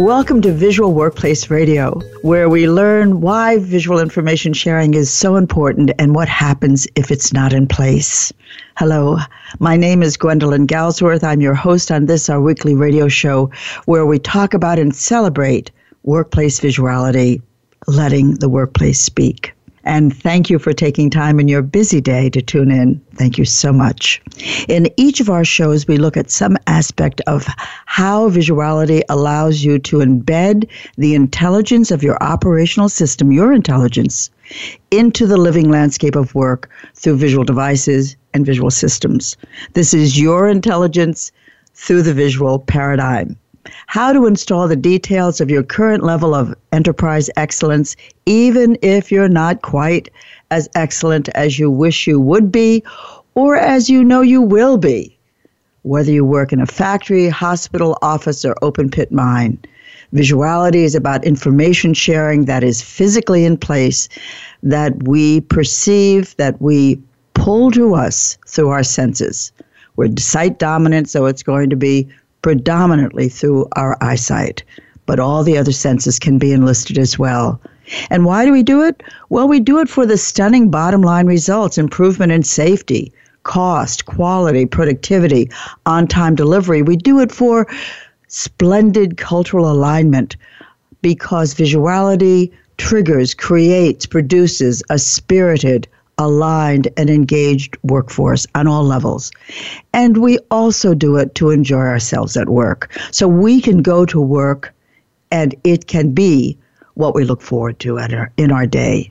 Welcome to Visual Workplace Radio, where we learn why visual information sharing is so important and what happens if it's not in place. Hello, my name is Gwendolyn Galsworth. I'm your host on this, our weekly radio show, where we talk about and celebrate workplace visuality, letting the workplace speak. And thank you for taking time in your busy day to tune in. Thank you so much. In each of our shows, we look at some aspect of how visuality allows you to embed the intelligence of your operational system, your intelligence, into the living landscape of work through visual devices and visual systems. This is your intelligence through the visual paradigm how to install the details of your current level of enterprise excellence, even if you're not quite as excellent as you wish you would be or as you know you will be, whether you work in a factory, hospital, office, or open pit mine. Visuality is about information sharing that is physically in place, that we perceive, that we pull to us through our senses. We're sight dominant, so it's going to be predominantly through our eyesight, but all the other senses can be enlisted as well. And why do we do it? Well, we do it for the stunning bottom line results improvement in safety, cost, quality, productivity, on time delivery. We do it for splendid cultural alignment because visuality triggers, creates, produces a spirited, aligned, and engaged workforce on all levels. And we also do it to enjoy ourselves at work. So we can go to work and it can be what we look forward to our, in our day.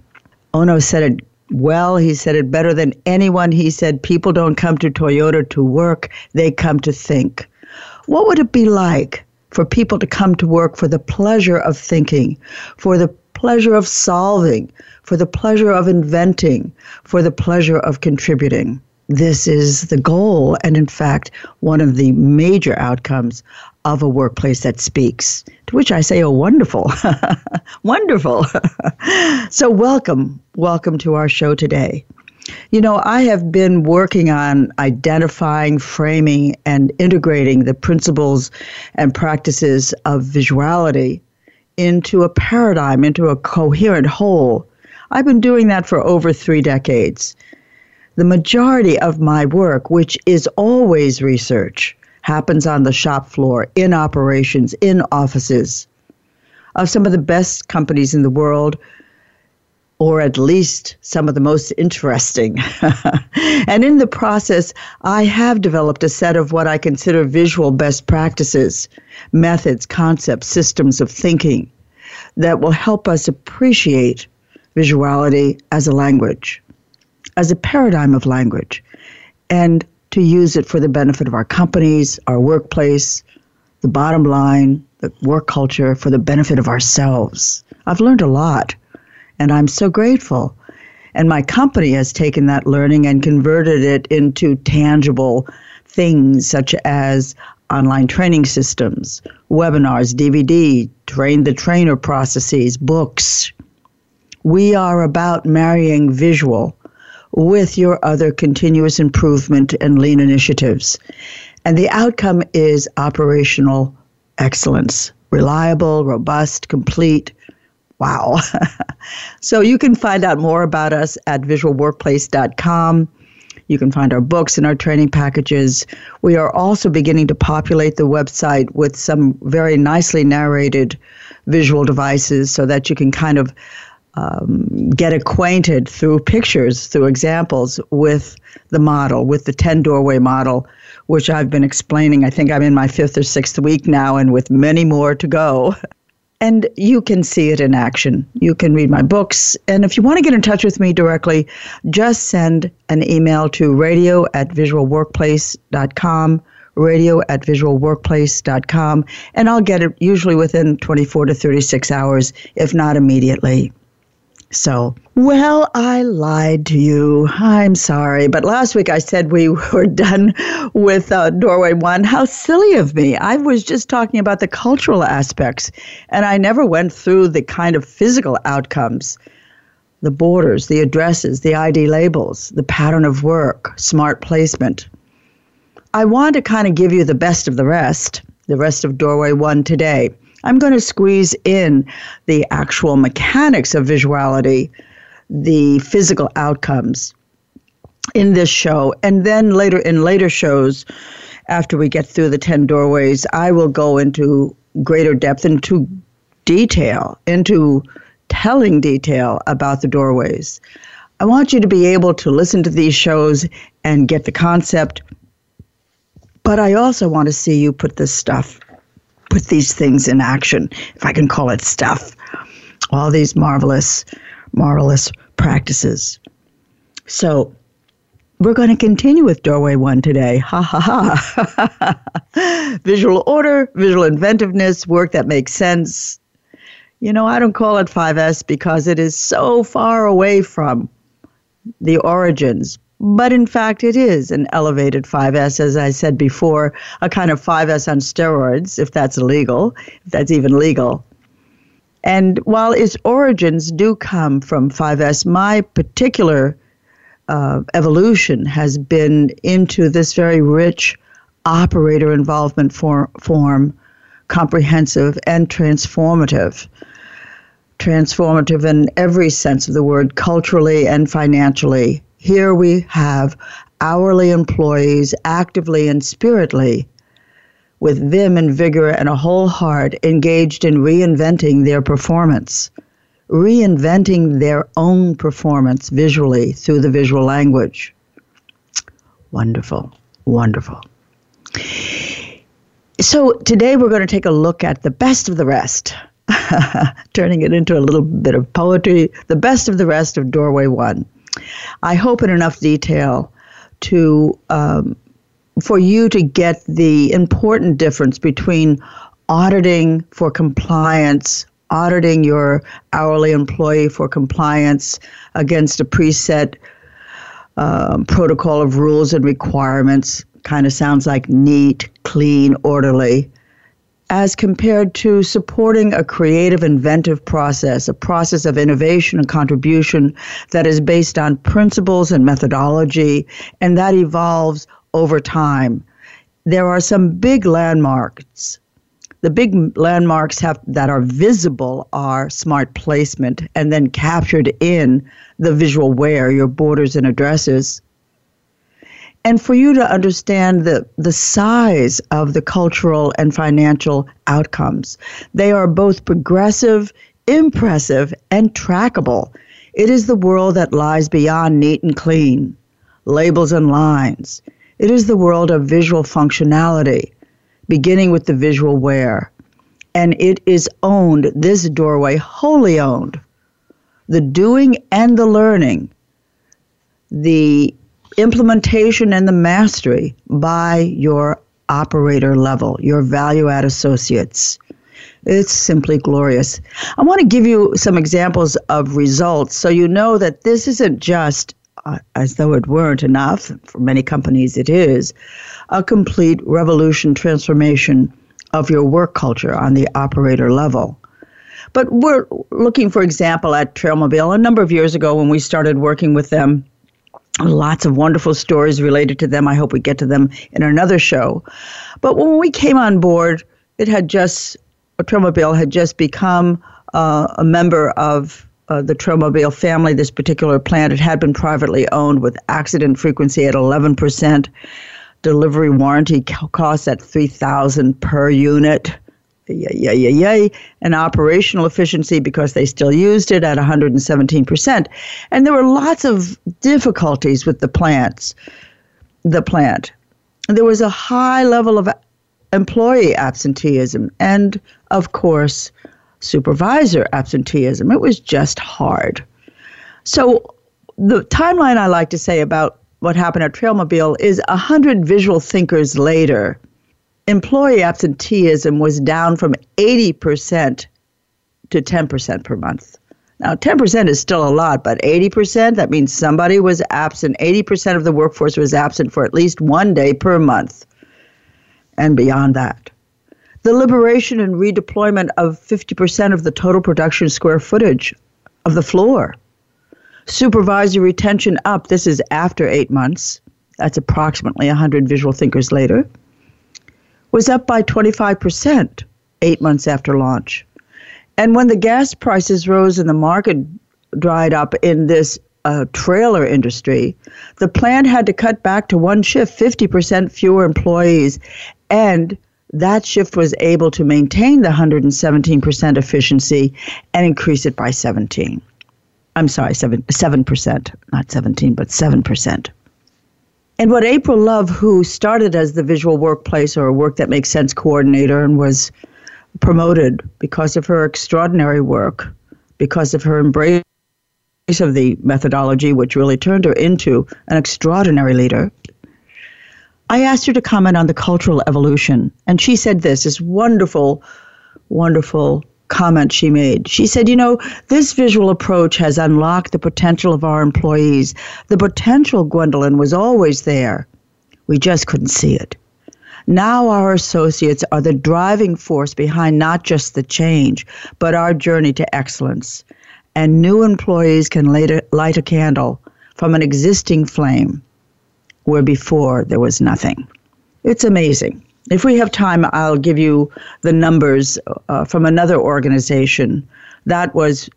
Ohno said it well. He said it better than anyone. He said, People don't come to Toyota to work, they come to think. What would it be like for people to come to work for the pleasure of thinking, for the pleasure of solving, for the pleasure of inventing, for the pleasure of contributing. This is the goal, and in fact, one of the major outcomes of a workplace that speaks. To which I say, oh, wonderful, wonderful. so, welcome, welcome to our show today. You know, I have been working on identifying, framing, and integrating the principles and practices of visuality into a paradigm, into a coherent whole. I've been doing that for over three decades. The majority of my work, which is always research, happens on the shop floor, in operations, in offices of some of the best companies in the world, or at least some of the most interesting. and in the process, I have developed a set of what I consider visual best practices, methods, concepts, systems of thinking that will help us appreciate visuality as a language, as a paradigm of language, and to use it for the benefit of our companies, our workplace, the bottom line, the work culture, for the benefit of ourselves. I've learned a lot, and I'm so grateful. And my company has taken that learning and converted it into tangible things such as online training systems, webinars, DVD, train the trainer processes, books, we are about marrying visual with your other continuous improvement and lean initiatives. And the outcome is operational excellence reliable, robust, complete. Wow. so you can find out more about us at visualworkplace.com. You can find our books and our training packages. We are also beginning to populate the website with some very nicely narrated visual devices so that you can kind of um, get acquainted through pictures, through examples with the model, with the 10 doorway model, which I've been explaining. I think I'm in my fifth or sixth week now, and with many more to go. And you can see it in action. You can read my books. And if you want to get in touch with me directly, just send an email to radio at visualworkplace.com, radio at visualworkplace.com, and I'll get it usually within 24 to 36 hours, if not immediately. So, well, I lied to you. I'm sorry. But last week I said we were done with uh, Doorway One. How silly of me. I was just talking about the cultural aspects, and I never went through the kind of physical outcomes the borders, the addresses, the ID labels, the pattern of work, smart placement. I want to kind of give you the best of the rest, the rest of Doorway One today. I'm going to squeeze in the actual mechanics of visuality, the physical outcomes in this show. And then later in later shows, after we get through the 10 doorways, I will go into greater depth, into detail, into telling detail about the doorways. I want you to be able to listen to these shows and get the concept, but I also want to see you put this stuff put these things in action, if I can call it stuff. All these marvelous, marvelous practices. So, we're going to continue with Doorway One today. Ha ha ha. visual order, visual inventiveness, work that makes sense. You know, I don't call it 5S because it is so far away from the origins, but in fact, it is an elevated 5S, as I said before, a kind of 5S on steroids, if that's illegal, if that's even legal. And while its origins do come from 5S, my particular uh, evolution has been into this very rich operator involvement for, form, comprehensive and transformative. Transformative in every sense of the word, culturally and financially here we have hourly employees actively and spiritly, with vim and vigor and a whole heart, engaged in reinventing their performance, reinventing their own performance visually through the visual language. Wonderful, wonderful. So today we're going to take a look at the best of the rest. turning it into a little bit of poetry, the best of the rest of Doorway One. I hope in enough detail to um, for you to get the important difference between auditing for compliance, auditing your hourly employee for compliance against a preset um, protocol of rules and requirements. Kind of sounds like neat, clean, orderly as compared to supporting a creative, inventive process, a process of innovation and contribution that is based on principles and methodology, and that evolves over time. There are some big landmarks. The big landmarks have, that are visible are smart placement and then captured in the visual where, your borders and addresses and for you to understand the, the size of the cultural and financial outcomes. They are both progressive, impressive, and trackable. It is the world that lies beyond neat and clean, labels and lines. It is the world of visual functionality, beginning with the visual where. And it is owned, this doorway, wholly owned. The doing and the learning, the implementation and the mastery by your operator level, your value add associates. It's simply glorious. I want to give you some examples of results so you know that this isn't just, uh, as though it weren't enough, for many companies it is, a complete revolution transformation of your work culture on the operator level. But we're looking, for example, at Trailmobile. A number of years ago, when we started working with them, lots of wonderful stories related to them. I hope we get to them in another show. But when we came on board, it had just, Trailmobile had just become uh, a member of uh, the Trailmobile family. This particular plant, it had been privately owned with accident frequency at 11%, delivery warranty costs at 3000 per unit yay, yay, yay, yay, and operational efficiency because they still used it at 117%. And there were lots of difficulties with the plants, the plant. There was a high level of employee absenteeism and, of course, supervisor absenteeism. It was just hard. So, the timeline I like to say about what happened at Trailmobile is 100 visual thinkers later, employee absenteeism was down from 80% to 10% per month. Now, 10% is still a lot, but 80%, that means somebody was absent. 80% of the workforce was absent for at least one day per month and beyond that. The liberation and redeployment of 50% of the total production square footage of the floor. Supervisory retention up, this is after eight months, that's approximately 100 visual thinkers later, was up by 25% eight months after launch. And when the gas prices rose and the market dried up in this uh, trailer industry, the plant had to cut back to one shift, 50% fewer employees. And that shift was able to maintain the 117% efficiency and increase it by 17. I'm sorry, 7, 7%, not 17, but 7%. And what April Love, who started as the visual workplace or a work that makes sense coordinator and was promoted because of her extraordinary work, because of her embrace of the methodology, which really turned her into an extraordinary leader. I asked her to comment on the cultural evolution, and she said this this wonderful, wonderful comment she made. She said, You know, this visual approach has unlocked the potential of our employees. The potential, Gwendolyn, was always there. We just couldn't see it. Now our associates are the driving force behind not just the change, but our journey to excellence. And new employees can light a candle from an existing flame where before there was nothing. It's amazing. If we have time, I'll give you the numbers uh, from another organization. That was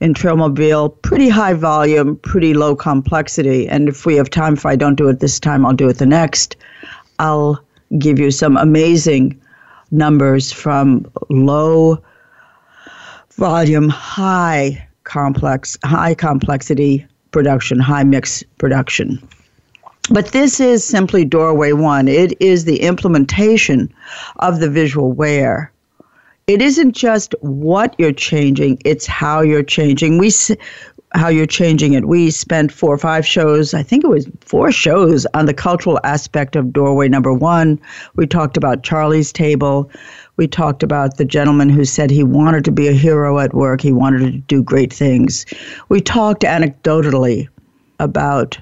in Trailmobile, pretty high volume, pretty low complexity. And if we have time, if I don't do it this time, I'll do it the next. I'll give you some amazing numbers from low volume, high complex, high complexity production, high mix production. But this is simply doorway one. It is the implementation of the visual where. It isn't just what you're changing, it's how you're changing. We how you're changing it. We spent four or five shows, I think it was four shows on the cultural aspect of doorway number one. We talked about Charlie's table. We talked about the gentleman who said he wanted to be a hero at work, he wanted to do great things. We talked anecdotally about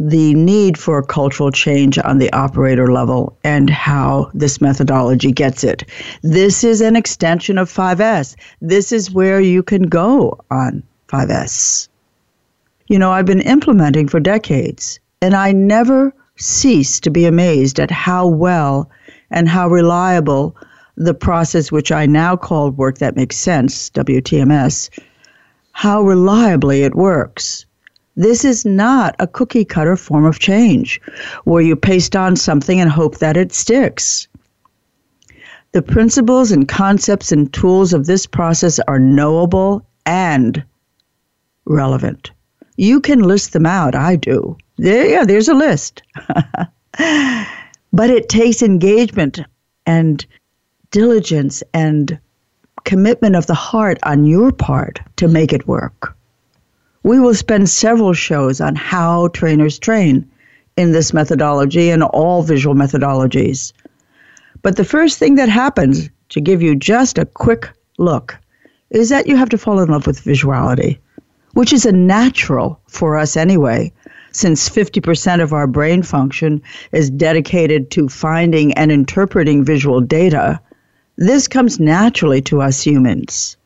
the need for cultural change on the operator level and how this methodology gets it. This is an extension of 5S. This is where you can go on 5S. You know, I've been implementing for decades, and I never cease to be amazed at how well and how reliable the process, which I now call Work That Makes Sense, WTMS, how reliably it works. This is not a cookie cutter form of change where you paste on something and hope that it sticks. The principles and concepts and tools of this process are knowable and relevant. You can list them out. I do. There, yeah, there's a list. but it takes engagement and diligence and commitment of the heart on your part to make it work. We will spend several shows on how trainers train in this methodology and all visual methodologies. But the first thing that happens, to give you just a quick look, is that you have to fall in love with visuality which is a natural for us anyway, since 50% of our brain function is dedicated to finding and interpreting visual data. This comes naturally to us humans.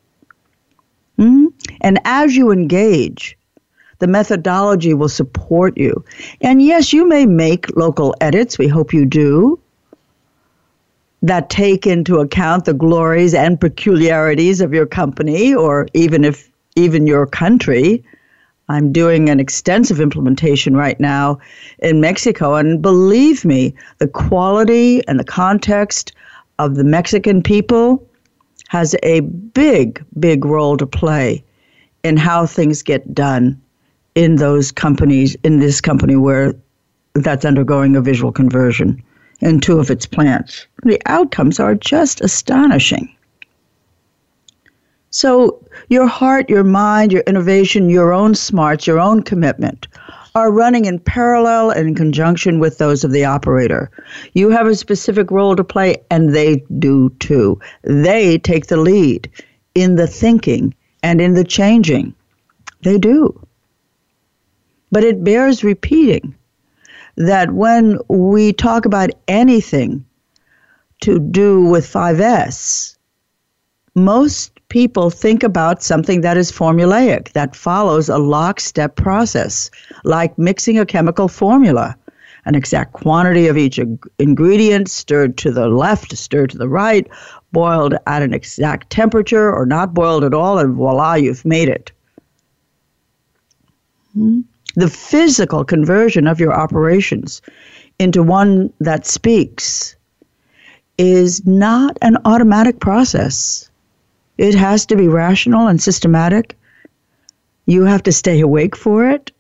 Mm-hmm. And as you engage, the methodology will support you. And yes, you may make local edits, we hope you do, that take into account the glories and peculiarities of your company, or even if even your country. I'm doing an extensive implementation right now in Mexico. And believe me, the quality and the context of the Mexican people has a big, big role to play in how things get done in those companies, in this company where that's undergoing a visual conversion in two of its plants. The outcomes are just astonishing. So, your heart, your mind, your innovation, your own smarts, your own commitment are running in parallel and in conjunction with those of the operator. You have a specific role to play, and they do too. They take the lead in the thinking and in the changing. They do. But it bears repeating that when we talk about anything to do with 5S, most people think about something that is formulaic, that follows a lockstep process, like mixing a chemical formula. An exact quantity of each ingredient stirred to the left, stirred to the right, boiled at an exact temperature, or not boiled at all, and voila, you've made it. Hmm? The physical conversion of your operations into one that speaks is not an automatic process it has to be rational and systematic. You have to stay awake for it,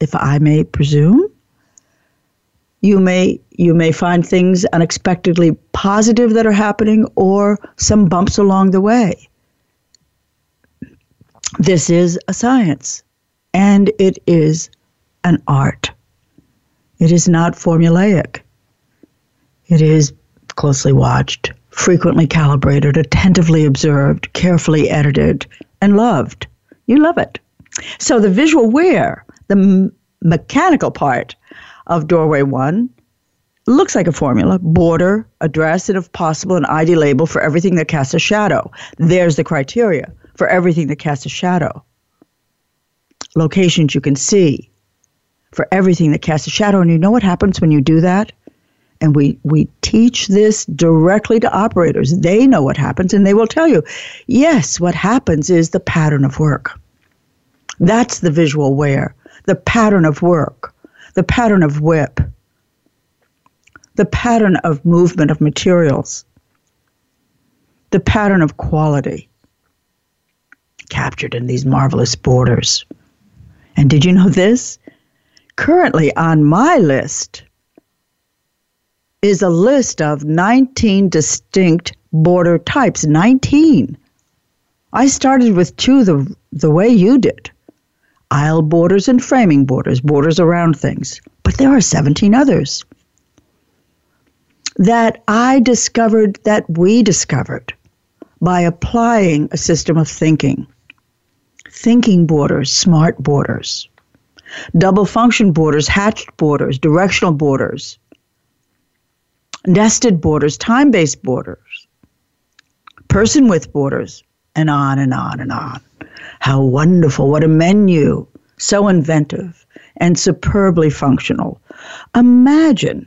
if I may presume. You may you may find things unexpectedly positive that are happening or some bumps along the way. This is a science and it is an art. It is not formulaic. It is closely watched frequently calibrated, attentively observed, carefully edited, and loved. You love it. So the visual where, the m- mechanical part of doorway one, looks like a formula border, address, and if possible, an ID label for everything that casts a shadow. There's the criteria for everything that casts a shadow. Locations you can see for everything that casts a shadow. And you know what happens when you do that? And we, we teach this directly to operators. They know what happens and they will tell you, yes, what happens is the pattern of work. That's the visual where, the pattern of work, the pattern of WIP, the pattern of movement of materials, the pattern of quality captured in these marvelous borders. And did you know this? Currently on my list is a list of 19 distinct border types. 19. I started with two the, the way you did aisle borders and framing borders, borders around things. But there are 17 others that I discovered, that we discovered by applying a system of thinking. Thinking borders, smart borders, double function borders, hatched borders, directional borders, nested borders, time based borders, person with borders, and on and on and on. How wonderful. What a menu. So inventive and superbly functional. Imagine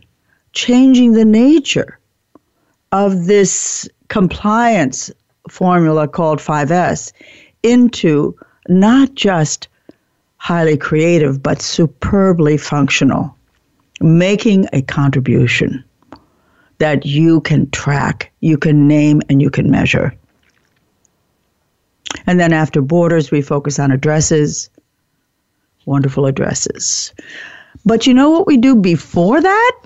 changing the nature of this compliance formula called 5S into not just highly creative, but superbly functional, making a contribution that you can track, you can name, and you can measure. And then after borders, we focus on addresses, wonderful addresses. But you know what we do before that?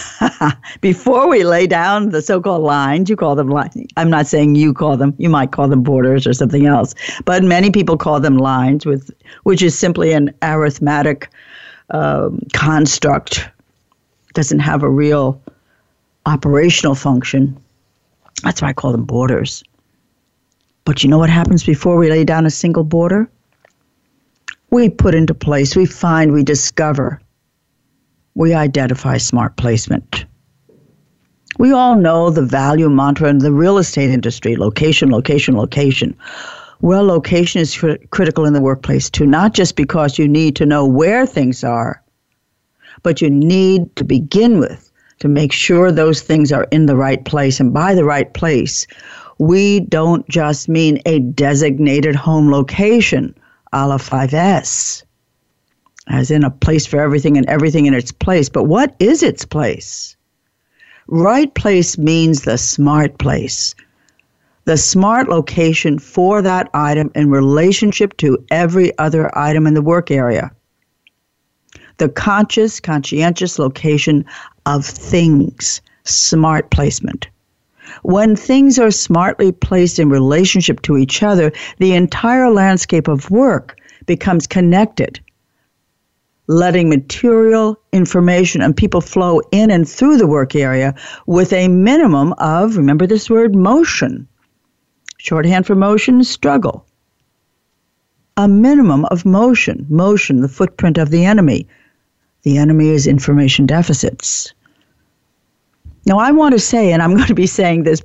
before we lay down the so-called lines, you call them lines. I'm not saying you call them. You might call them borders or something else, but many people call them lines, with which is simply an arithmetic um, construct. Doesn't have a real operational function. That's why I call them borders. But you know what happens before we lay down a single border? We put into place, we find, we discover, we identify smart placement. We all know the value mantra in the real estate industry location, location, location. Well, location is cr- critical in the workplace too, not just because you need to know where things are, but you need to begin with to make sure those things are in the right place. And by the right place, we don't just mean a designated home location a la 5S, as in a place for everything and everything in its place. But what is its place? Right place means the smart place, the smart location for that item in relationship to every other item in the work area the conscious, conscientious location of things, smart placement. When things are smartly placed in relationship to each other, the entire landscape of work becomes connected. letting material, information, and people flow in and through the work area with a minimum of, remember this word, motion. Shorthand for motion, is struggle. A minimum of motion, motion, the footprint of the enemy. The enemy is information deficits. Now, I want to say, and I'm going to be saying this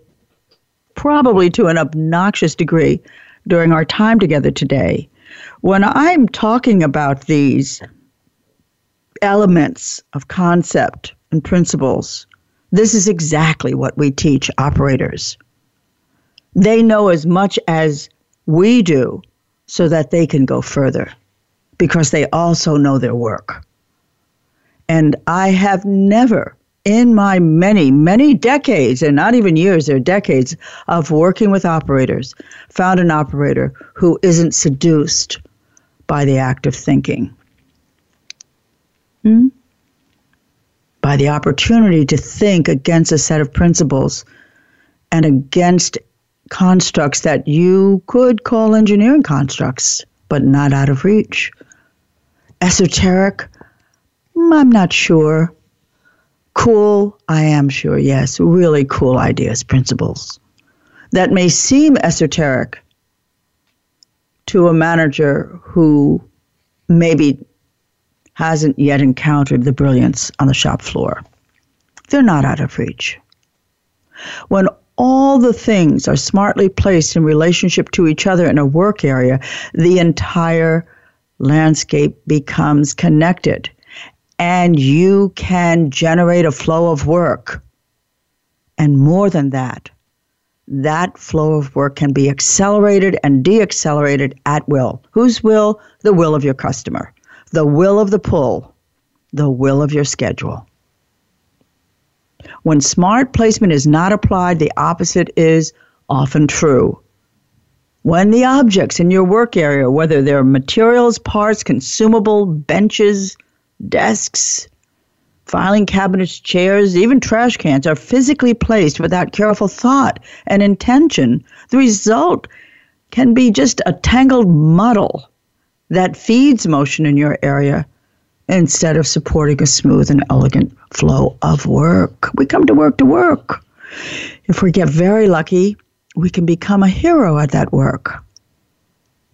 probably to an obnoxious degree during our time together today, when I'm talking about these elements of concept and principles, this is exactly what we teach operators. They know as much as we do so that they can go further because they also know their work. And I have never, in my many, many decades, and not even years, they're decades of working with operators, found an operator who isn't seduced by the act of thinking. Hmm? By the opportunity to think against a set of principles and against constructs that you could call engineering constructs, but not out of reach. Esoteric, Mm, I'm not sure. Cool, I am sure, yes. Really cool ideas, principles that may seem esoteric to a manager who maybe hasn't yet encountered the brilliance on the shop floor. They're not out of reach. When all the things are smartly placed in relationship to each other in a work area, the entire landscape becomes connected and you can generate a flow of work. And more than that, that flow of work can be accelerated and deaccelerated at will. Whose will? The will of your customer the will of the pull, the will of your schedule. When smart placement is not applied, the opposite is often true. When the objects in your work area, whether they're materials, parts, consumable, benches, desks, filing cabinets, chairs, even trash cans, are physically placed without careful thought and intention, the result can be just a tangled muddle that feeds motion in your area instead of supporting a smooth and elegant flow of work. We come to work to work. If we get very lucky, we can become a hero at that work.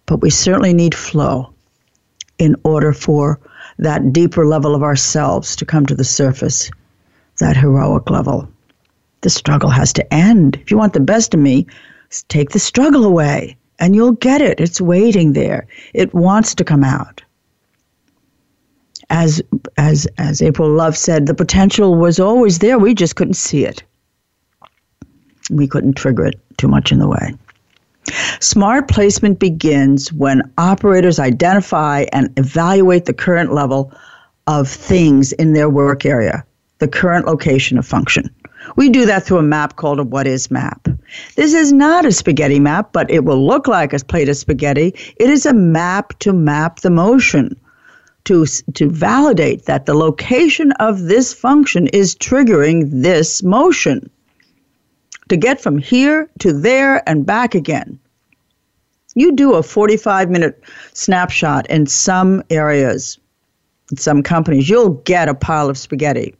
But we certainly need flow in order for that deeper level of ourselves to come to the surface, that heroic level. The struggle has to end. If you want the best of me, take the struggle away and you'll get it. It's waiting there. It wants to come out. As as as April Love said, the potential was always there. We just couldn't see it. We couldn't trigger it too much in the way. Smart placement begins when operators identify and evaluate the current level of things in their work area, the current location of function. We do that through a map called a what is map. This is not a spaghetti map, but it will look like a plate of spaghetti. It is a map to map the motion, to, to validate that the location of this function is triggering this motion. To get from here to there and back again. You do a 45 minute snapshot in some areas, in some companies, you'll get a pile of spaghetti.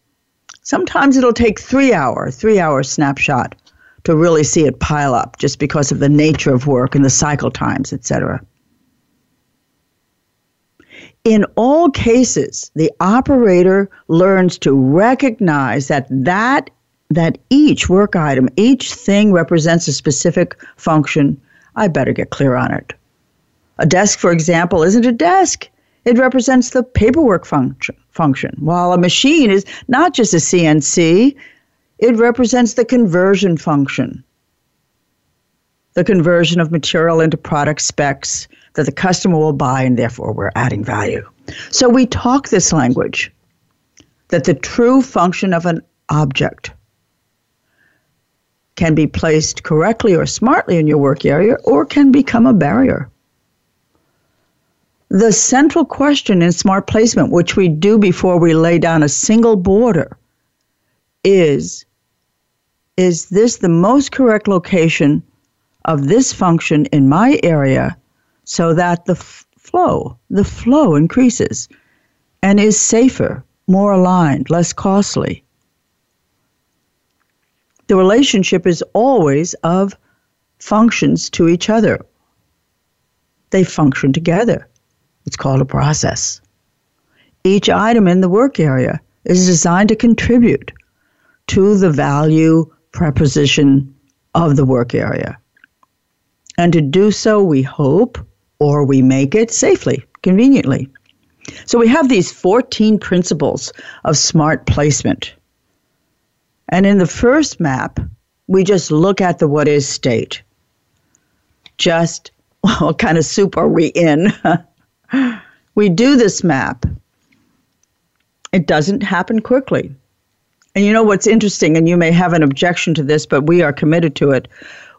Sometimes it'll take three hour, three hour snapshot to really see it pile up just because of the nature of work and the cycle times, etc. In all cases, the operator learns to recognize that that that each work item, each thing represents a specific function. I better get clear on it. A desk, for example, isn't a desk. It represents the paperwork function, function, while a machine is not just a CNC, it represents the conversion function. The conversion of material into product specs that the customer will buy, and therefore we're adding value. So we talk this language that the true function of an object can be placed correctly or smartly in your work area or can become a barrier. The central question in smart placement, which we do before we lay down a single border, is Is this the most correct location of this function in my area so that the f- flow, the flow increases and is safer, more aligned, less costly. The relationship is always of functions to each other. They function together. It's called a process. Each item in the work area is designed to contribute to the value proposition of the work area. And to do so, we hope or we make it safely, conveniently. So we have these 14 principles of smart placement. And in the first map, we just look at the what is state. Just what kind of soup are we in? we do this map. It doesn't happen quickly. And you know what's interesting, and you may have an objection to this, but we are committed to it.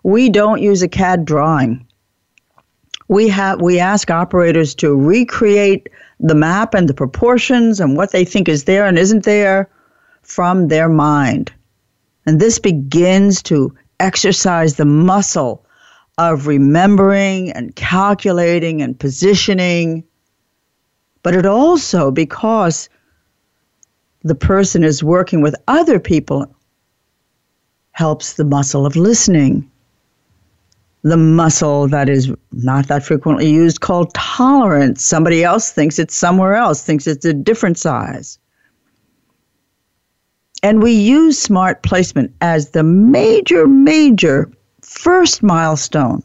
We don't use a CAD drawing. We have we ask operators to recreate the map and the proportions and what they think is there and isn't there from their mind. And this begins to exercise the muscle of remembering and calculating and positioning. But it also, because the person is working with other people, helps the muscle of listening. The muscle that is not that frequently used called tolerance. Somebody else thinks it's somewhere else, thinks it's a different size. And we use smart placement as the major, major first milestone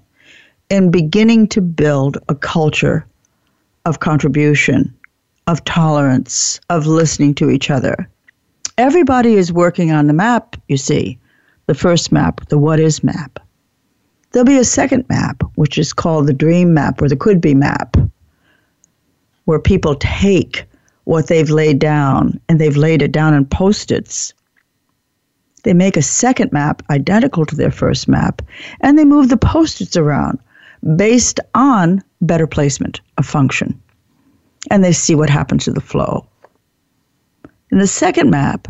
in beginning to build a culture of contribution, of tolerance, of listening to each other. Everybody is working on the map, you see, the first map, the what is map. There'll be a second map, which is called the dream map or the could be map, where people take what they've laid down, and they've laid it down in post its. They make a second map identical to their first map, and they move the post its around based on better placement of function. And they see what happens to the flow. In the second map,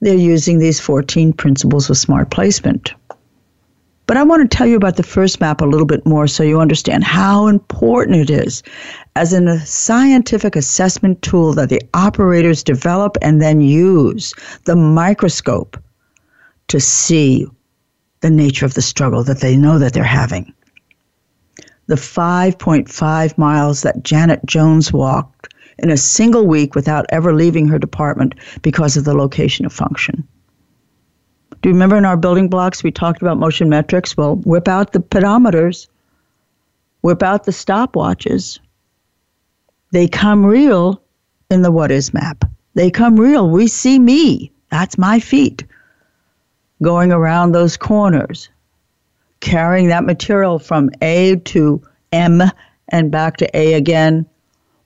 they're using these 14 principles of smart placement. But I want to tell you about the first map a little bit more so you understand how important it is as a scientific assessment tool that the operators develop and then use the microscope to see the nature of the struggle that they know that they're having. The 5.5 miles that Janet Jones walked in a single week without ever leaving her department because of the location of function. Do you remember in our building blocks we talked about motion metrics? Well, whip out the pedometers, whip out the stopwatches. They come real in the what is map. They come real. We see me. That's my feet going around those corners, carrying that material from A to M and back to A again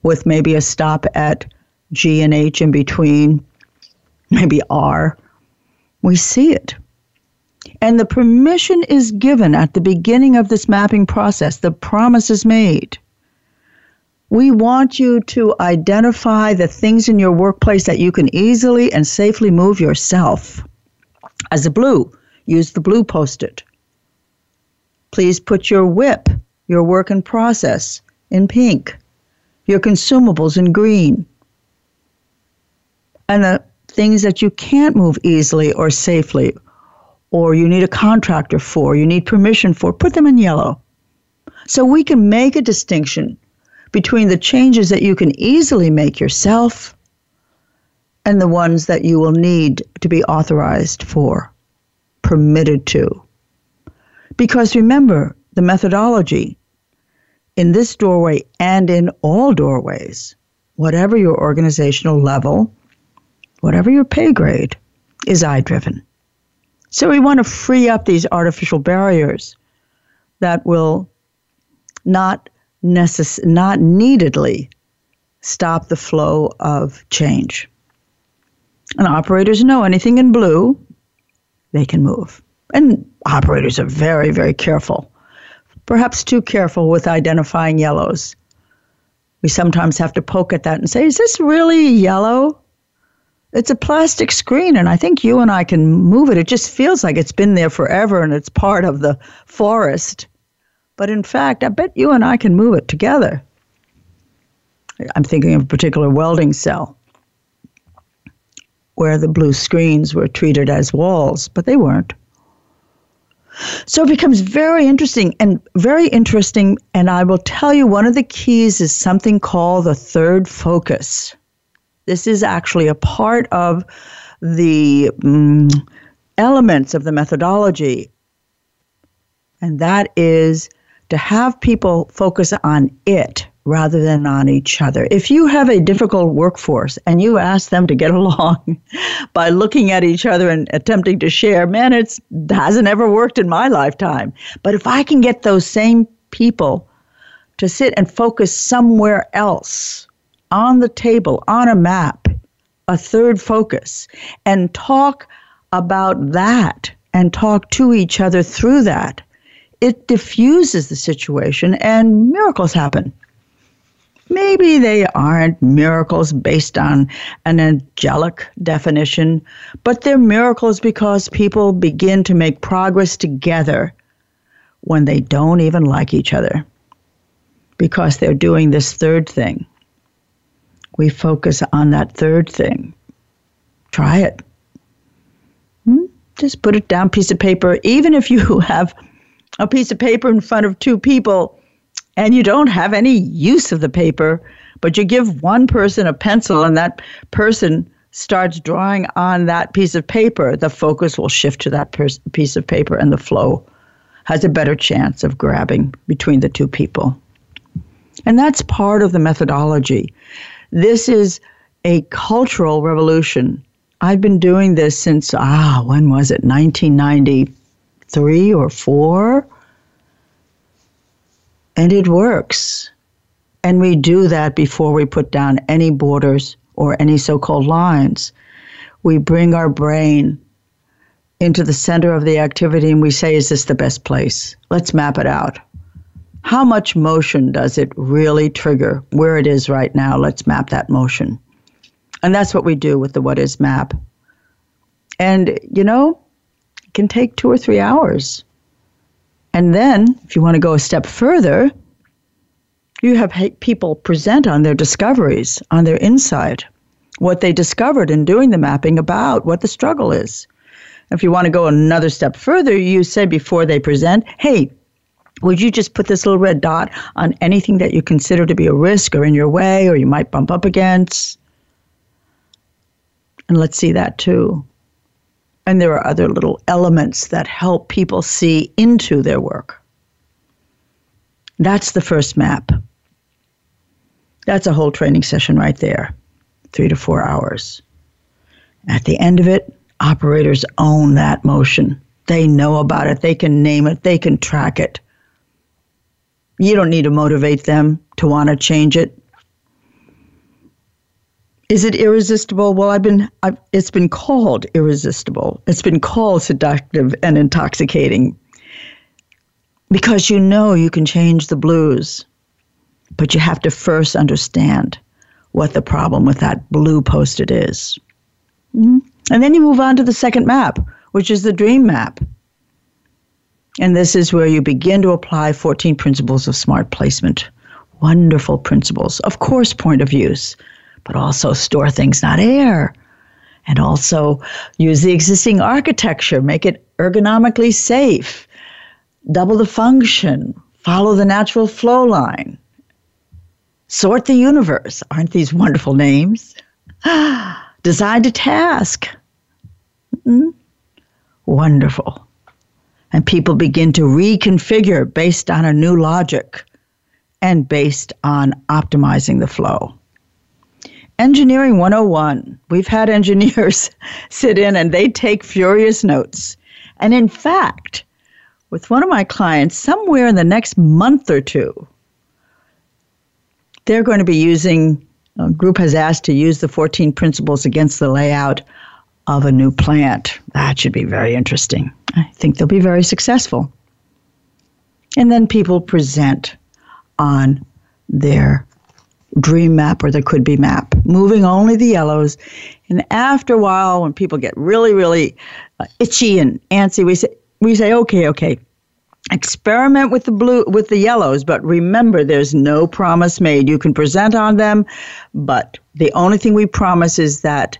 with maybe a stop at G and H in between, maybe R we see it. And the permission is given at the beginning of this mapping process. The promise is made. We want you to identify the things in your workplace that you can easily and safely move yourself. As a blue, use the blue post it. Please put your WIP, your work in process, in pink, your consumables in green. And the things that you can't move easily or safely, or you need a contractor for, you need permission for, put them in yellow. So we can make a distinction between the changes that you can easily make yourself and the ones that you will need to be authorized for, permitted to. Because remember, the methodology in this doorway and in all doorways, whatever your organizational level, whatever your pay grade, is I driven. So we want to free up these artificial barriers that will not necess- not neededly stop the flow of change. And operators know anything in blue, they can move. And operators are very, very careful, perhaps too careful with identifying yellows. We sometimes have to poke at that and say, is this really yellow? It's a plastic screen and I think you and I can move it. It just feels like it's been there forever and it's part of the forest. But in fact, I bet you and I can move it together. I'm thinking of a particular welding cell where the blue screens were treated as walls, but they weren't. So it becomes very interesting and very interesting. And I will tell you one of the keys is something called the third focus. This is actually a part of the um, elements of the methodology. And that is to have people focus on it rather than on each other. If you have a difficult workforce and you ask them to get along by looking at each other and attempting to share, man, it hasn't ever worked in my lifetime. But if I can get those same people to sit and focus somewhere else on the table, on a map, a third focus, and talk about that and talk to each other through that, it diffuses the situation and miracles happen. Maybe they aren't miracles based on an angelic definition, but they're miracles because people begin to make progress together when they don't even like each other because they're doing this third thing. We focus on that third thing. Try it. Hmm? Just put it down, piece of paper. Even if you have a piece of paper in front of two people, and you don't have any use of the paper, but you give one person a pencil and that person starts drawing on that piece of paper, the focus will shift to that piece of paper and the flow has a better chance of grabbing between the two people. And that's part of the methodology. This is a cultural revolution. I've been doing this since, ah, when was it? 1993 or 4? And it works. And we do that before we put down any borders or any so called lines. We bring our brain into the center of the activity and we say, is this the best place? Let's map it out. How much motion does it really trigger where it is right now? Let's map that motion. And that's what we do with the What Is map. And, you know, it can take two or three hours. And then, if you want to go a step further, you have people present on their discoveries, on their insight, what they discovered in doing the mapping about what the struggle is. If you want to go another step further, you say before they present, hey, would you just put this little red dot on anything that you consider to be a risk or in your way or you might bump up against? And let's see that too. And there are other little elements that help people see into their work. That's the first map. That's a whole training session right there, three to four hours. At the end of it, operators own that motion. They know about it, they can name it, they can track it. You don't need to motivate them to want to change it. Is it irresistible? Well, I've been, I've, it's been called irresistible. It's been called seductive and intoxicating because you know you can change the blues, but you have to first understand what the problem with that blue post it is. Mm-hmm. And then you move on to the second map, which is the dream map. And this is where you begin to apply 14 principles of smart placement. Wonderful principles. Of course, point of use but also store things not air. And also use the existing architecture, make it ergonomically safe, double the function, follow the natural flow line, sort the universe. Aren't these wonderful names? Design to task. Mm-hmm. Wonderful. And people begin to reconfigure based on a new logic and based on optimizing the flow. Engineering 101. We've had engineers sit in and they take furious notes. And in fact, with one of my clients, somewhere in the next month or two, they're going to be using, a group has asked to use the 14 principles against the layout of a new plant. That should be very interesting. I think they'll be very successful. And then people present on their dream map or their could be map, moving only the yellows. And after a while, when people get really, really uh, itchy and antsy, we say, we say, okay, okay, Experiment with the blue with the yellows, but remember there's no promise made. You can present on them, but the only thing we promise is that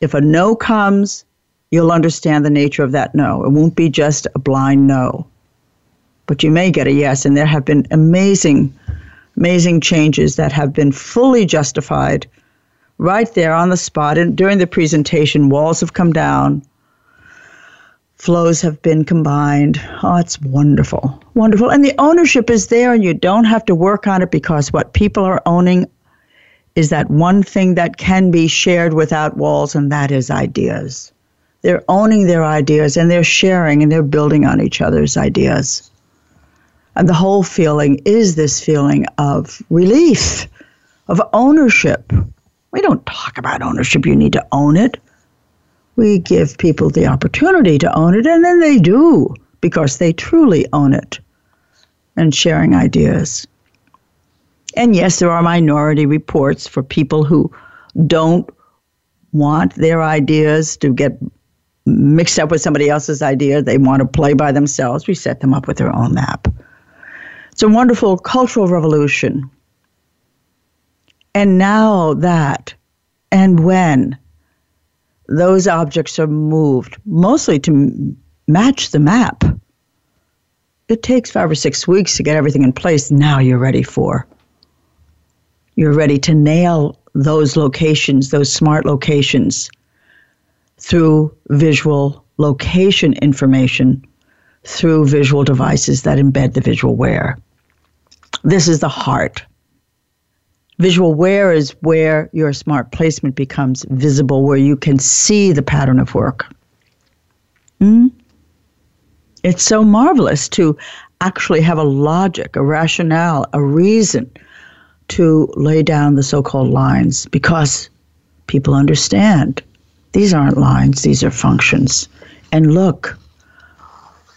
if a no comes, you'll understand the nature of that no. It won't be just a blind no. But you may get a yes, and there have been amazing, amazing changes that have been fully justified right there on the spot. And during the presentation, walls have come down, flows have been combined. Oh, it's wonderful. Wonderful. And the ownership is there, and you don't have to work on it because what people are owning is that one thing that can be shared without walls, and that is ideas. They're owning their ideas and they're sharing and they're building on each other's ideas. And the whole feeling is this feeling of relief, of ownership. We don't talk about ownership, you need to own it. We give people the opportunity to own it, and then they do because they truly own it and sharing ideas. And yes, there are minority reports for people who don't want their ideas to get mixed up with somebody else's idea. They want to play by themselves. We set them up with their own map. It's a wonderful cultural revolution. And now that and when those objects are moved, mostly to match the map, it takes five or six weeks to get everything in place. Now you're ready for. You're ready to nail those locations, those smart locations through visual location information through visual devices that embed the visual where. This is the heart. Visual where is where your smart placement becomes visible, where you can see the pattern of work. Mm? It's so marvelous to actually have a logic, a rationale, a reason to lay down the so called lines because people understand these aren't lines, these are functions. And look,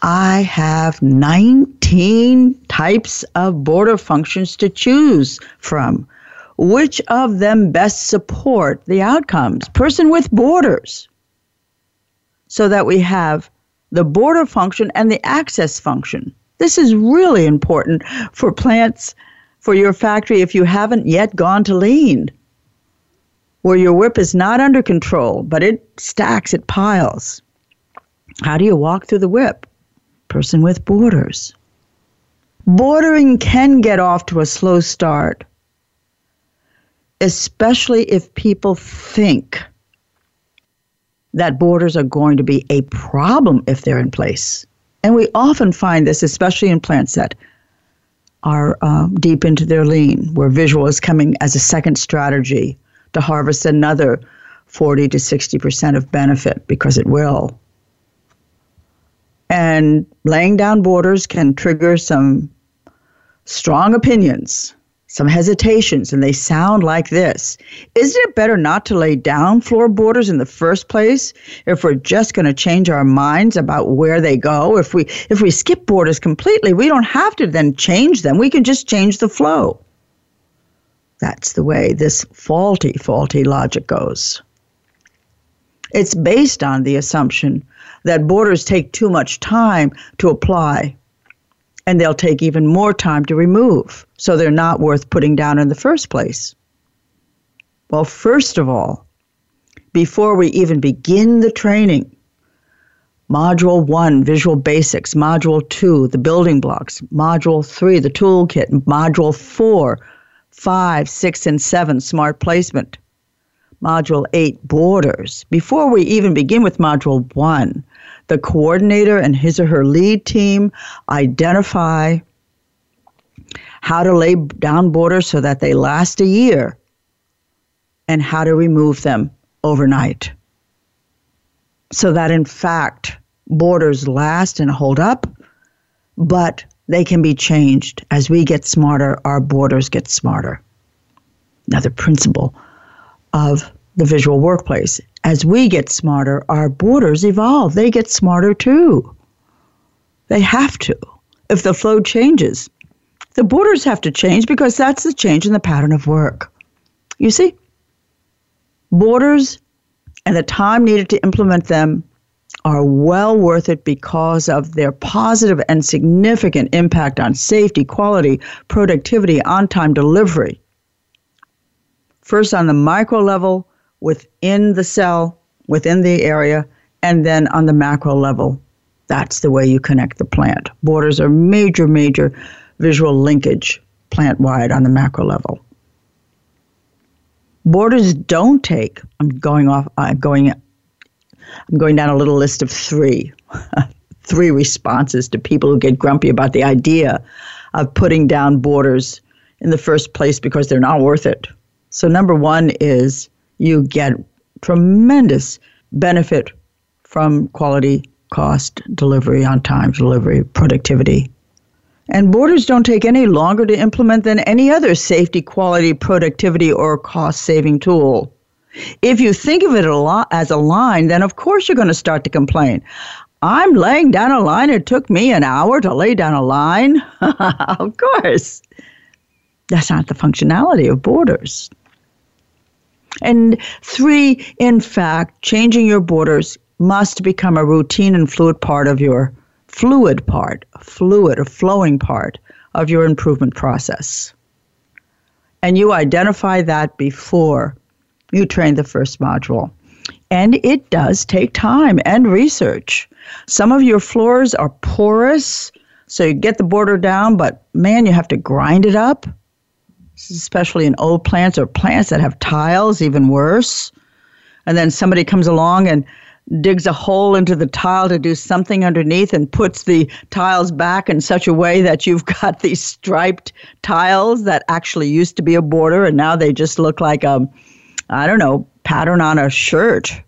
I have 19 types of border functions to choose from. Which of them best support the outcomes? Person with borders. So that we have the border function and the access function. This is really important for plants, for your factory if you haven't yet gone to lean where your WIP is not under control, but it stacks, it piles. How do you walk through the WIP? Person with borders. Bordering can get off to a slow start, especially if people think that borders are going to be a problem if they're in place. And we often find this, especially in plants that are uh, deep into their lean, where visual is coming as a second strategy to harvest another 40 to 60% of benefit because it will. And laying down borders can trigger some strong opinions, some hesitations, and they sound like this Isn't it better not to lay down floor borders in the first place if we're just going to change our minds about where they go? If we, if we skip borders completely, we don't have to then change them, we can just change the flow. That's the way this faulty, faulty logic goes. It's based on the assumption that borders take too much time to apply and they'll take even more time to remove, so they're not worth putting down in the first place. Well, first of all, before we even begin the training, Module 1, Visual Basics, Module 2, the building blocks, Module 3, the toolkit, Module 4, 5, 6, and 7, Smart Placement. Module 8, Borders. Before we even begin with Module 1, the coordinator and his or her lead team identify how to lay down borders so that they last a year and how to remove them overnight. So that in fact, borders last and hold up, but they can be changed. As we get smarter, our borders get smarter. Another principle of the visual workplace. As we get smarter, our borders evolve. They get smarter too. They have to. If the flow changes, the borders have to change because that's the change in the pattern of work. You see? Borders and the time needed to implement them are well worth it because of their positive and significant impact on safety, quality, productivity, on time delivery. First, on the micro level, within the cell, within the area, and then on the macro level. That's the way you connect the plant. Borders are major, major visual linkage plant wide on the macro level. Borders don't take, I'm going off, I'm going, I'm going down a little list of three, three responses to people who get grumpy about the idea of putting down borders in the first place because they're not worth it. So, number one is you get tremendous benefit from quality, cost, delivery, on time delivery, productivity. And borders don't take any longer to implement than any other safety, quality, productivity, or cost saving tool. If you think of it a lot as a line, then of course you're going to start to complain. I'm laying down a line. It took me an hour to lay down a line. of course. That's not the functionality of borders. And three, in fact, changing your borders must become a routine and fluid part of your fluid part, fluid or flowing part of your improvement process. And you identify that before you train the first module. And it does take time and research. Some of your floors are porous, so you get the border down, but man, you have to grind it up especially in old plants or plants that have tiles, even worse. And then somebody comes along and digs a hole into the tile to do something underneath and puts the tiles back in such a way that you've got these striped tiles that actually used to be a border and now they just look like a, I don't know, pattern on a shirt.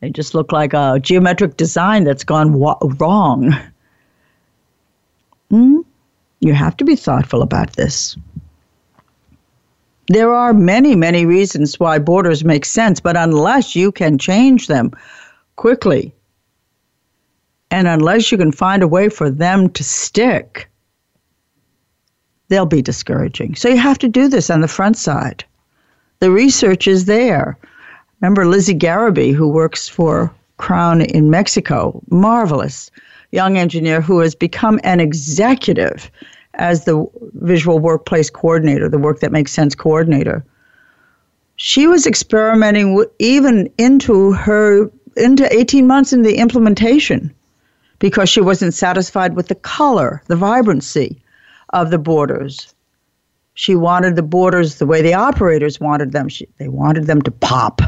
They just look like a geometric design that's gone wa- wrong. Hmm? You have to be thoughtful about this. There are many, many reasons why borders make sense, but unless you can change them quickly, and unless you can find a way for them to stick, they'll be discouraging. So you have to do this on the front side. The research is there. Remember Lizzie Garaby, who works for Crown in Mexico, marvelous young engineer who has become an executive as the visual workplace coordinator, the work that makes sense coordinator. She was experimenting w- even into her into 18 months in the implementation because she wasn't satisfied with the color, the vibrancy of the borders. She wanted the borders the way the operators wanted them. She, they wanted them to pop.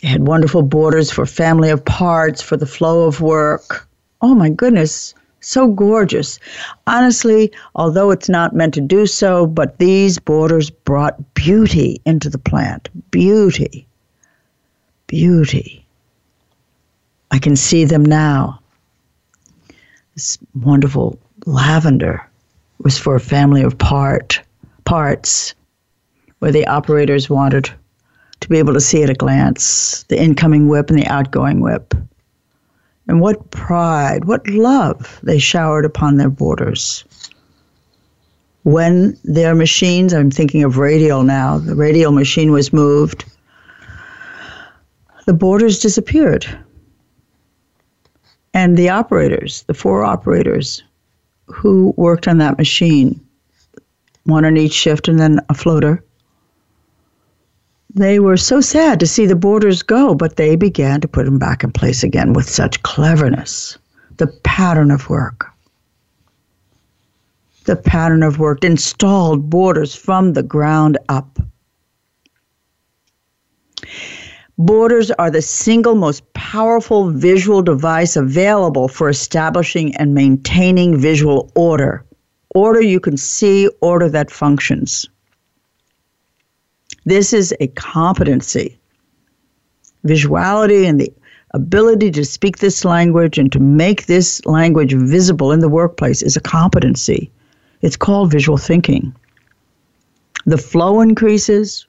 They had wonderful borders for family of parts, for the flow of work. Oh my goodness so gorgeous. Honestly, although it's not meant to do so, but these borders brought beauty into the plant. Beauty. Beauty. I can see them now. This wonderful lavender was for a family of part parts where the operators wanted to be able to see at a glance the incoming WIP and the outgoing WIP and what pride, what love they showered upon their borders. When their machines, I'm thinking of radial now, the radial machine was moved, the borders disappeared. And the operators, the four operators who worked on that machine, one on each shift and then a floater, they were so sad to see the borders go, but they began to put them back in place again with such cleverness. The pattern of work. The pattern of work installed borders from the ground up. Borders are the single most powerful visual device available for establishing and maintaining visual order. Order you can see, order that functions. This is a competency. Visuality and the ability to speak this language and to make this language visible in the workplace is a competency. It's called visual thinking. The flow increases,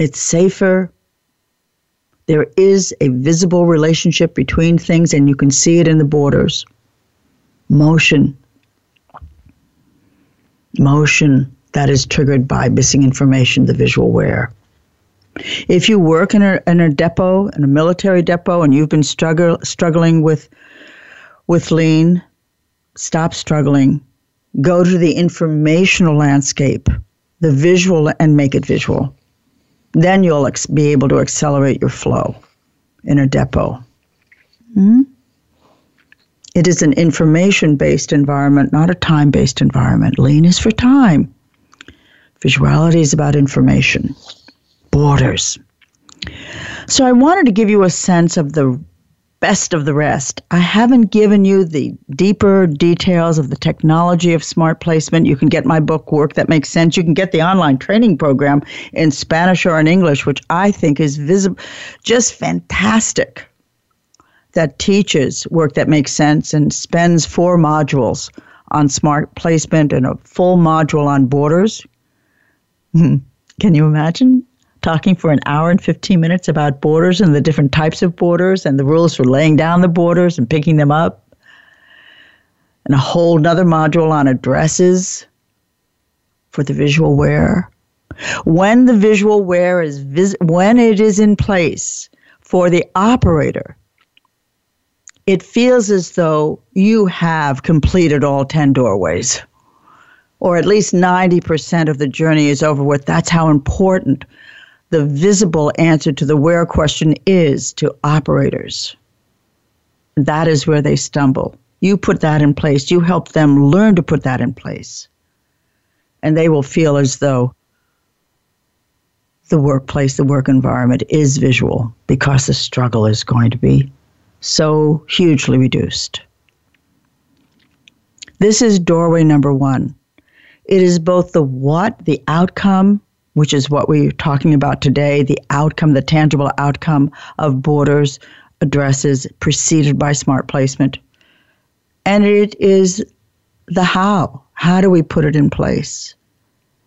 it's safer. There is a visible relationship between things, and you can see it in the borders. Motion. Motion that is triggered by missing information, the visual where. If you work in a, in a depot, in a military depot, and you've been struggle, struggling with, with lean, stop struggling. Go to the informational landscape, the visual, and make it visual. Then you'll ex- be able to accelerate your flow in a depot. Mm-hmm. It is an information based environment, not a time based environment. Lean is for time. Visuality is about information, borders. So I wanted to give you a sense of the best of the rest. I haven't given you the deeper details of the technology of smart placement. You can get my book, Work That Makes Sense. You can get the online training program in Spanish or in English, which I think is visible, just fantastic. That teaches work that makes sense and spends four modules on smart placement and a full module on borders. Hmm. Can you imagine? Talking for an hour and 15 minutes about borders and the different types of borders and the rules for laying down the borders and picking them up. And a whole nother module on addresses for the visual where. When the visual where is vis- when it is in place for the operator, it feels as though you have completed all 10 doorways or at least 90% of the journey is over with. That's how important the visible answer to the where question is to operators. That is where they stumble. You put that in place. You help them learn to put that in place. And they will feel as though the workplace, the work environment is visual because the struggle is going to be so hugely reduced. This is doorway number one. It is both the what, the outcome, which is what we're talking about today the outcome, the tangible outcome of borders, addresses preceded by smart placement. And it is the how. How do we put it in place?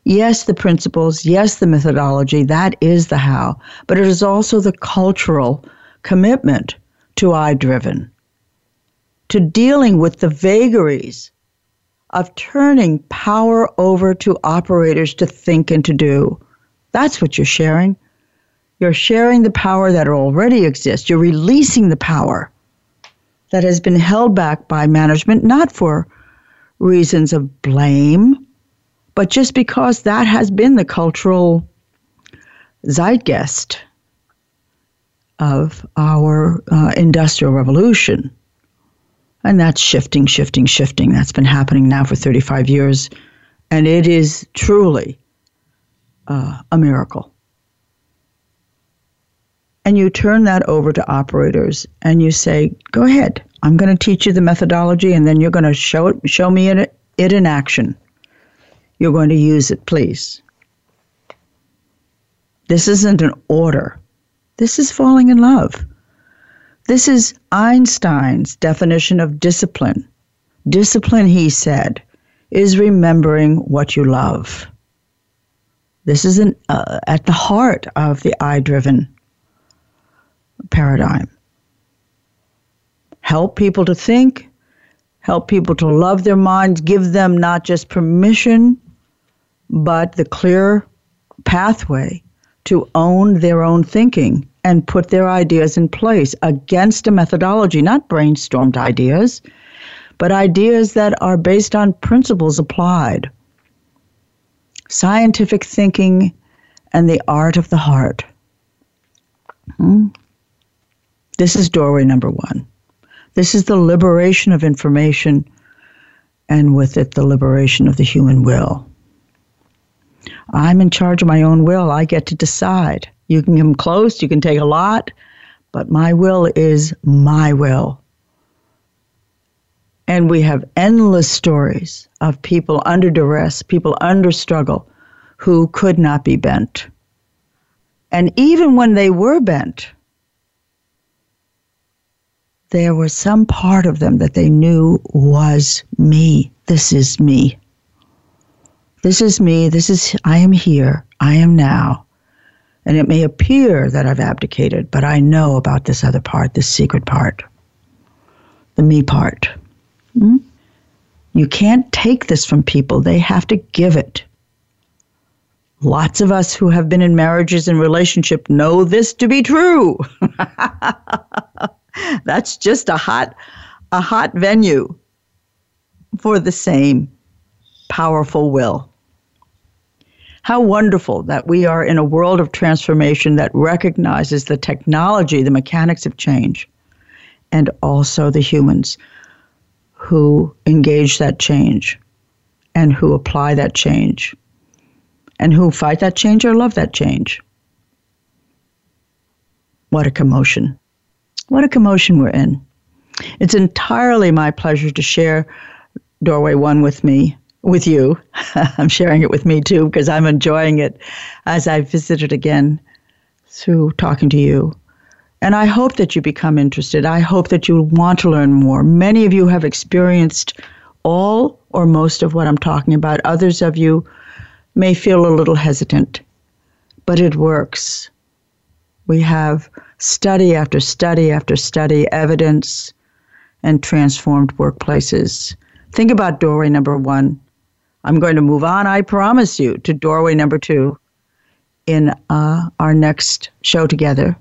Yes, the principles, yes, the methodology, that is the how, but it is also the cultural commitment to I driven, to dealing with the vagaries of turning power over to operators to think and to do. That's what you're sharing. You're sharing the power that already exists. You're releasing the power that has been held back by management, not for reasons of blame, but just because that has been the cultural zeitgeist of our uh, industrial revolution. And that's shifting, shifting, shifting. That's been happening now for 35 years. And it is truly uh, a miracle. And you turn that over to operators and you say, go ahead, I'm going to teach you the methodology and then you're going to show it, show me it, it in action. You're going to use it, please. This isn't an order. This is falling in love. This is Einstein's definition of discipline. Discipline, he said, is remembering what you love. This is an, uh, at the heart of the I driven paradigm. Help people to think, help people to love their minds, give them not just permission, but the clear pathway to own their own thinking and put their ideas in place against a methodology, not brainstormed ideas, but ideas that are based on principles applied. Scientific thinking and the art of the heart. Hmm? This is doorway number one. This is the liberation of information, and with it, the liberation of the human will. I'm in charge of my own will. I get to decide. You can come close, you can take a lot, but my will is my will. And we have endless stories of people under duress, people under struggle, who could not be bent. And even when they were bent, there was some part of them that they knew was me. This is me. This is me. This is, I am here. I am now. And it may appear that I've abdicated, but I know about this other part, this secret part, the me part. Hmm? You can't take this from people, they have to give it. Lots of us who have been in marriages and relationship know this to be true. That's just a hot a hot venue for the same powerful will. How wonderful that we are in a world of transformation that recognizes the technology, the mechanics of change, and also the humans who engage that change and who apply that change and who fight that change or love that change. What a commotion. What a commotion we're in. It's entirely my pleasure to share Doorway One with me, with you. I'm sharing it with me too because I'm enjoying it as I visit it again through talking to you. And I hope that you become interested. I hope that you want to learn more. Many of you have experienced all or most of what I'm talking about. Others of you may feel a little hesitant, but it works. We have study after study after study, evidence, and transformed workplaces. Think about doorway number one. I'm going to move on, I promise you, to doorway number two in uh, our next show together.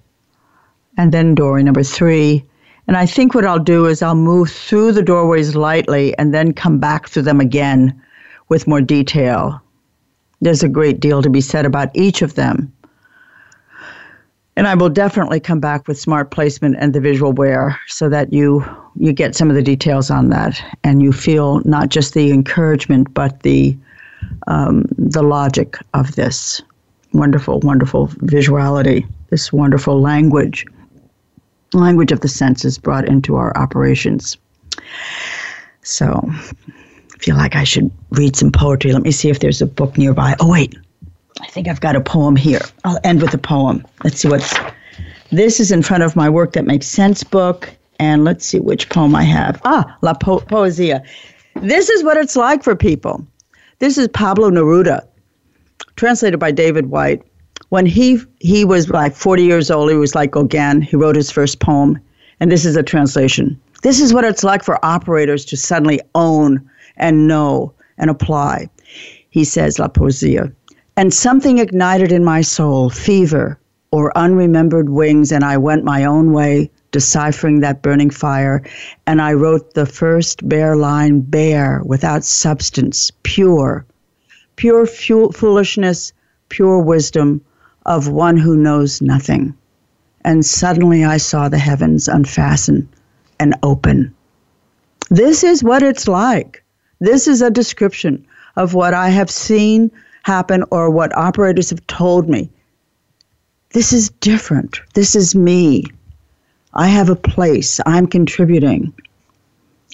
And then doorway number three. And I think what I'll do is I'll move through the doorways lightly and then come back through them again with more detail. There's a great deal to be said about each of them. And I will definitely come back with smart placement and the visual where so that you you get some of the details on that and you feel not just the encouragement but the um, the logic of this wonderful, wonderful visuality, this wonderful language, language of the senses brought into our operations. So feel like I should read some poetry. Let me see if there's a book nearby. Oh, wait. I think I've got a poem here. I'll end with a poem. Let's see what's. This is in front of my Work That Makes Sense book. And let's see which poem I have. Ah, La po- Poesia. This is what it's like for people. This is Pablo Neruda, translated by David Whyte. When he he was like 40 years old, he was like Gauguin. He wrote his first poem, and this is a translation. This is what it's like for operators to suddenly own and know and apply. He says, La Poesia. And something ignited in my soul, fever or unremembered wings, and I went my own way, deciphering that burning fire. And I wrote the first bare line bare, without substance, pure, pure foolishness, pure wisdom of one who knows nothing. And suddenly I saw the heavens unfasten and open. This is what it's like this is a description of what I have seen happen or what operators have told me. This is different. This is me. I have a place. I'm contributing.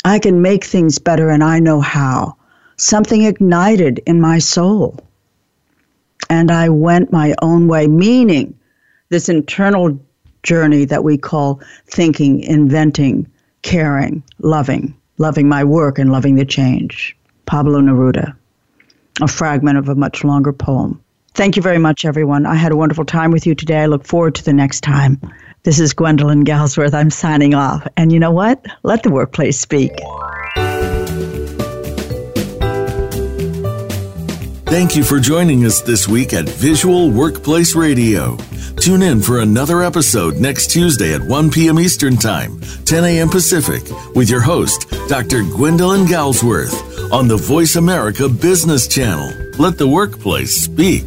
I can make things better and I know how. Something ignited in my soul. And I went my own way, meaning this internal journey that we call thinking, inventing, caring, loving loving my work and loving the change. Pablo Neruda, a fragment of a much longer poem. Thank you very much, everyone. I had a wonderful time with you today. I look forward to the next time. This is Gwendolyn Galsworth. I'm signing off. And you know what? Let the workplace speak. Thank you for joining us this week at Visual Workplace Radio. Tune in for another episode next Tuesday at 1 p.m. Eastern Time, 10 a.m. Pacific, with your host, Dr. Gwendolyn Galsworth, on the Voice America Business Channel. Let the workplace speak.